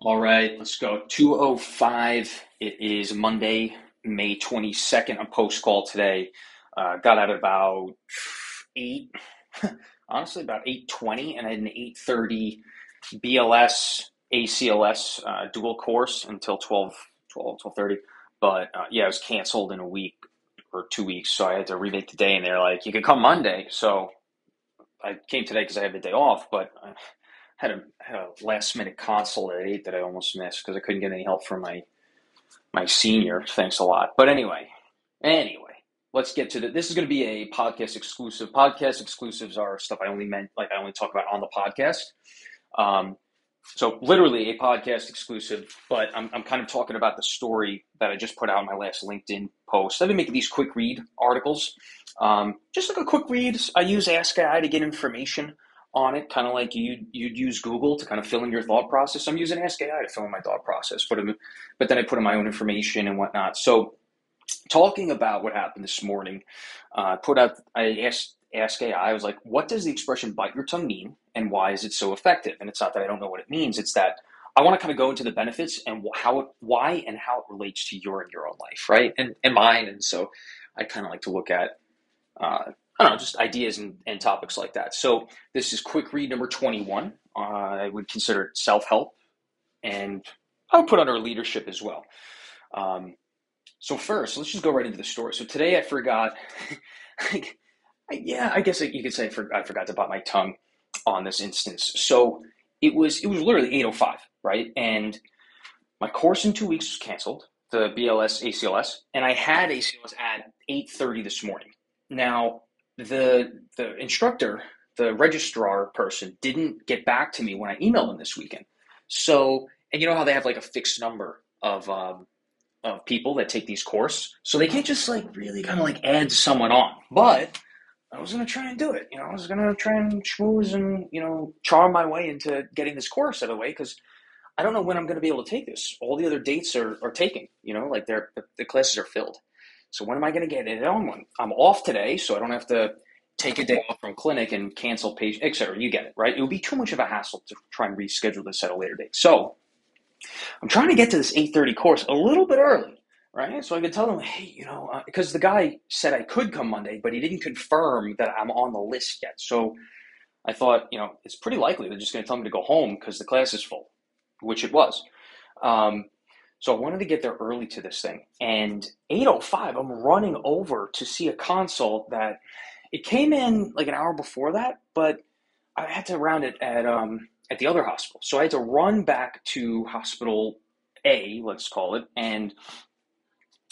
All right, let's go. 205. It is Monday, May 22nd. A post call today. Uh, got out about 8, honestly, about 8.20, and had an 8.30 BLS, ACLS uh, dual course until 12, 12, 12.30. But uh, yeah, it was canceled in a week or two weeks, so I had to remake the day, and they're like, you can come Monday. So I came today because I had the day off, but I had a, had a last minute consult at eight that I almost missed because I couldn't get any help from my my senior. Thanks a lot. But anyway, anyway, let's get to the. This is going to be a podcast exclusive. Podcast exclusives are stuff I only meant like I only talk about on the podcast. Um, so literally a podcast exclusive, but I'm, I'm kind of talking about the story that I just put out in my last LinkedIn post. I've been making these quick read articles, um, just like a quick read. I use Ask AI to get information on it, kind of like you you'd use Google to kind of fill in your thought process. I'm using Ask AI to fill in my thought process, but but then I put in my own information and whatnot. So talking about what happened this morning, uh, put out I asked Ask AI. I was like, what does the expression "bite your tongue" mean? and why is it so effective? And it's not that I don't know what it means; it's that I want to kind of go into the benefits and how, it, why, and how it relates to your and your own life, right, and and mine. And so I kind of like to look at. Uh, I don't know, just ideas and, and topics like that. So this is quick read number 21. Uh, I would consider it self-help and I would put under leadership as well. Um, so first, let's just go right into the story. So today I forgot, like, yeah, I guess you could say I forgot to bite my tongue on this instance. So it was it was literally 805, right? And my course in two weeks was canceled, the BLS ACLS, and I had ACLS at 8:30 this morning. Now, the the instructor, the registrar person didn't get back to me when I emailed them this weekend. So, and you know how they have like a fixed number of um, of people that take these courses, so they can't just like really kind of like add someone on. But I was gonna try and do it. You know, I was gonna try and schmooze and you know charm my way into getting this course out of the way because I don't know when I'm gonna be able to take this. All the other dates are are taken. You know, like they're the classes are filled. So when am I gonna get it on? I'm off today, so I don't have to take a day off from clinic and cancel patient, etc. You get it, right? It would be too much of a hassle to try and reschedule this at a later date. So I'm trying to get to this 8:30 course a little bit early right? So I could tell them, hey, you know, uh, because the guy said I could come Monday, but he didn't confirm that I'm on the list yet. So I thought, you know, it's pretty likely they're just going to tell me to go home because the class is full, which it was. Um, so I wanted to get there early to this thing. And 805, I'm running over to see a consult that it came in like an hour before that, but I had to round it at um, at the other hospital. So I had to run back to hospital A, let's call it, and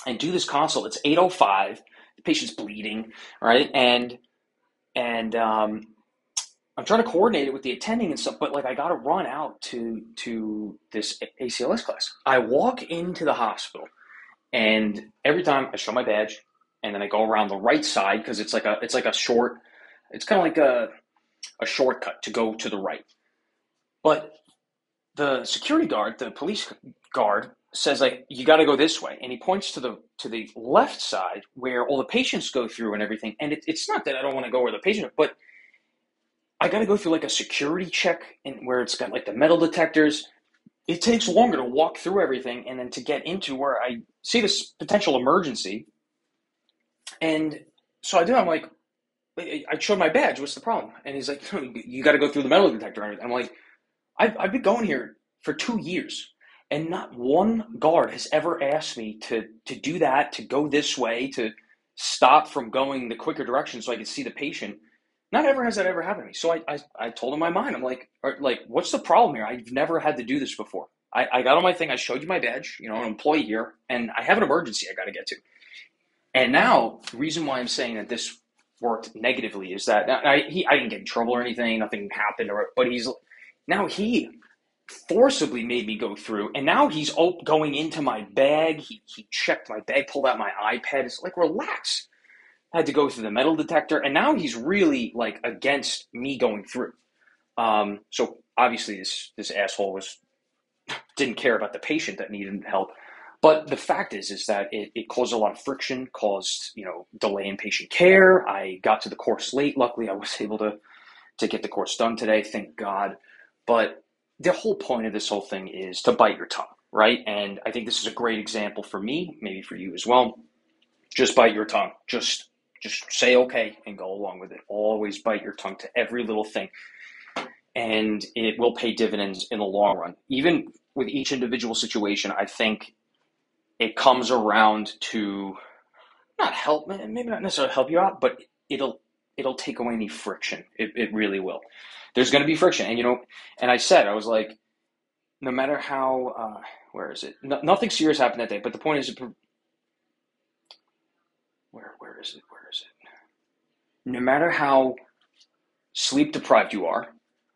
and do this consult. It's 805. The patient's bleeding, right? And and um, I'm trying to coordinate it with the attending and stuff, but like I got to run out to to this ACLS class. I walk into the hospital, and every time I show my badge, and then I go around the right side because it's like a it's like a short, it's kind of like a a shortcut to go to the right. But the security guard, the police guard, says like you got to go this way and he points to the to the left side where all the patients go through and everything and it, it's not that i don't want to go where the patient but i got to go through like a security check and where it's got like the metal detectors. It takes longer to walk through everything and then to get into where i see this potential emergency. And so i do i'm like i showed my badge what's the problem? And he's like hmm, you got to go through the metal detector. I'm like I've, I've been going here for two years and not one guard has ever asked me to to do that, to go this way, to stop from going the quicker direction so I could see the patient. Not ever has that ever happened to me. So I, I, I told him my mind. I'm like, like, what's the problem here? I've never had to do this before. I, I got on my thing. I showed you my badge, you know, an employee here, and I have an emergency I got to get to. And now, the reason why I'm saying that this worked negatively is that I, he, I didn't get in trouble or anything. Nothing happened, or but he's now he forcibly made me go through. And now he's going into my bag. He, he checked my bag, pulled out my iPad. It's like, relax. Had to go through the metal detector. And now he's really like against me going through. Um, so obviously this, this asshole was, didn't care about the patient that needed help. But the fact is, is that it, it caused a lot of friction, caused, you know, delay in patient care. I got to the course late. Luckily, I was able to, to get the course done today. Thank God. But the whole point of this whole thing is to bite your tongue, right? And I think this is a great example for me, maybe for you as well. Just bite your tongue. Just just say okay and go along with it. Always bite your tongue to every little thing. And it will pay dividends in the long run. Even with each individual situation, I think it comes around to not help, maybe not necessarily help you out, but it'll it'll take away any friction. It, it really will. There's going to be friction, and you know, and I said I was like, no matter how, uh, where is it? No, nothing serious happened that day, but the point is, where where is it? Where is it? No matter how sleep deprived you are,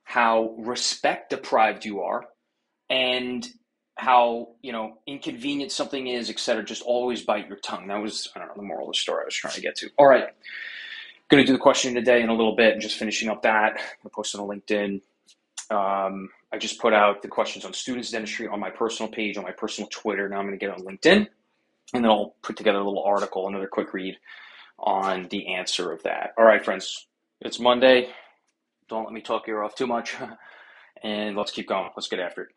how respect deprived you are, and how you know inconvenient something is, etc. Just always bite your tongue. That was I don't know the moral of the story I was trying to get to. All right, going to do the question today in a little bit and just finishing up that. I posted on LinkedIn. Um, I just put out the questions on students dentistry on my personal page, on my personal Twitter. Now I'm going to get on LinkedIn and then I'll put together a little article, another quick read on the answer of that. All right, friends, it's Monday. Don't let me talk your off too much. and let's keep going. Let's get after it.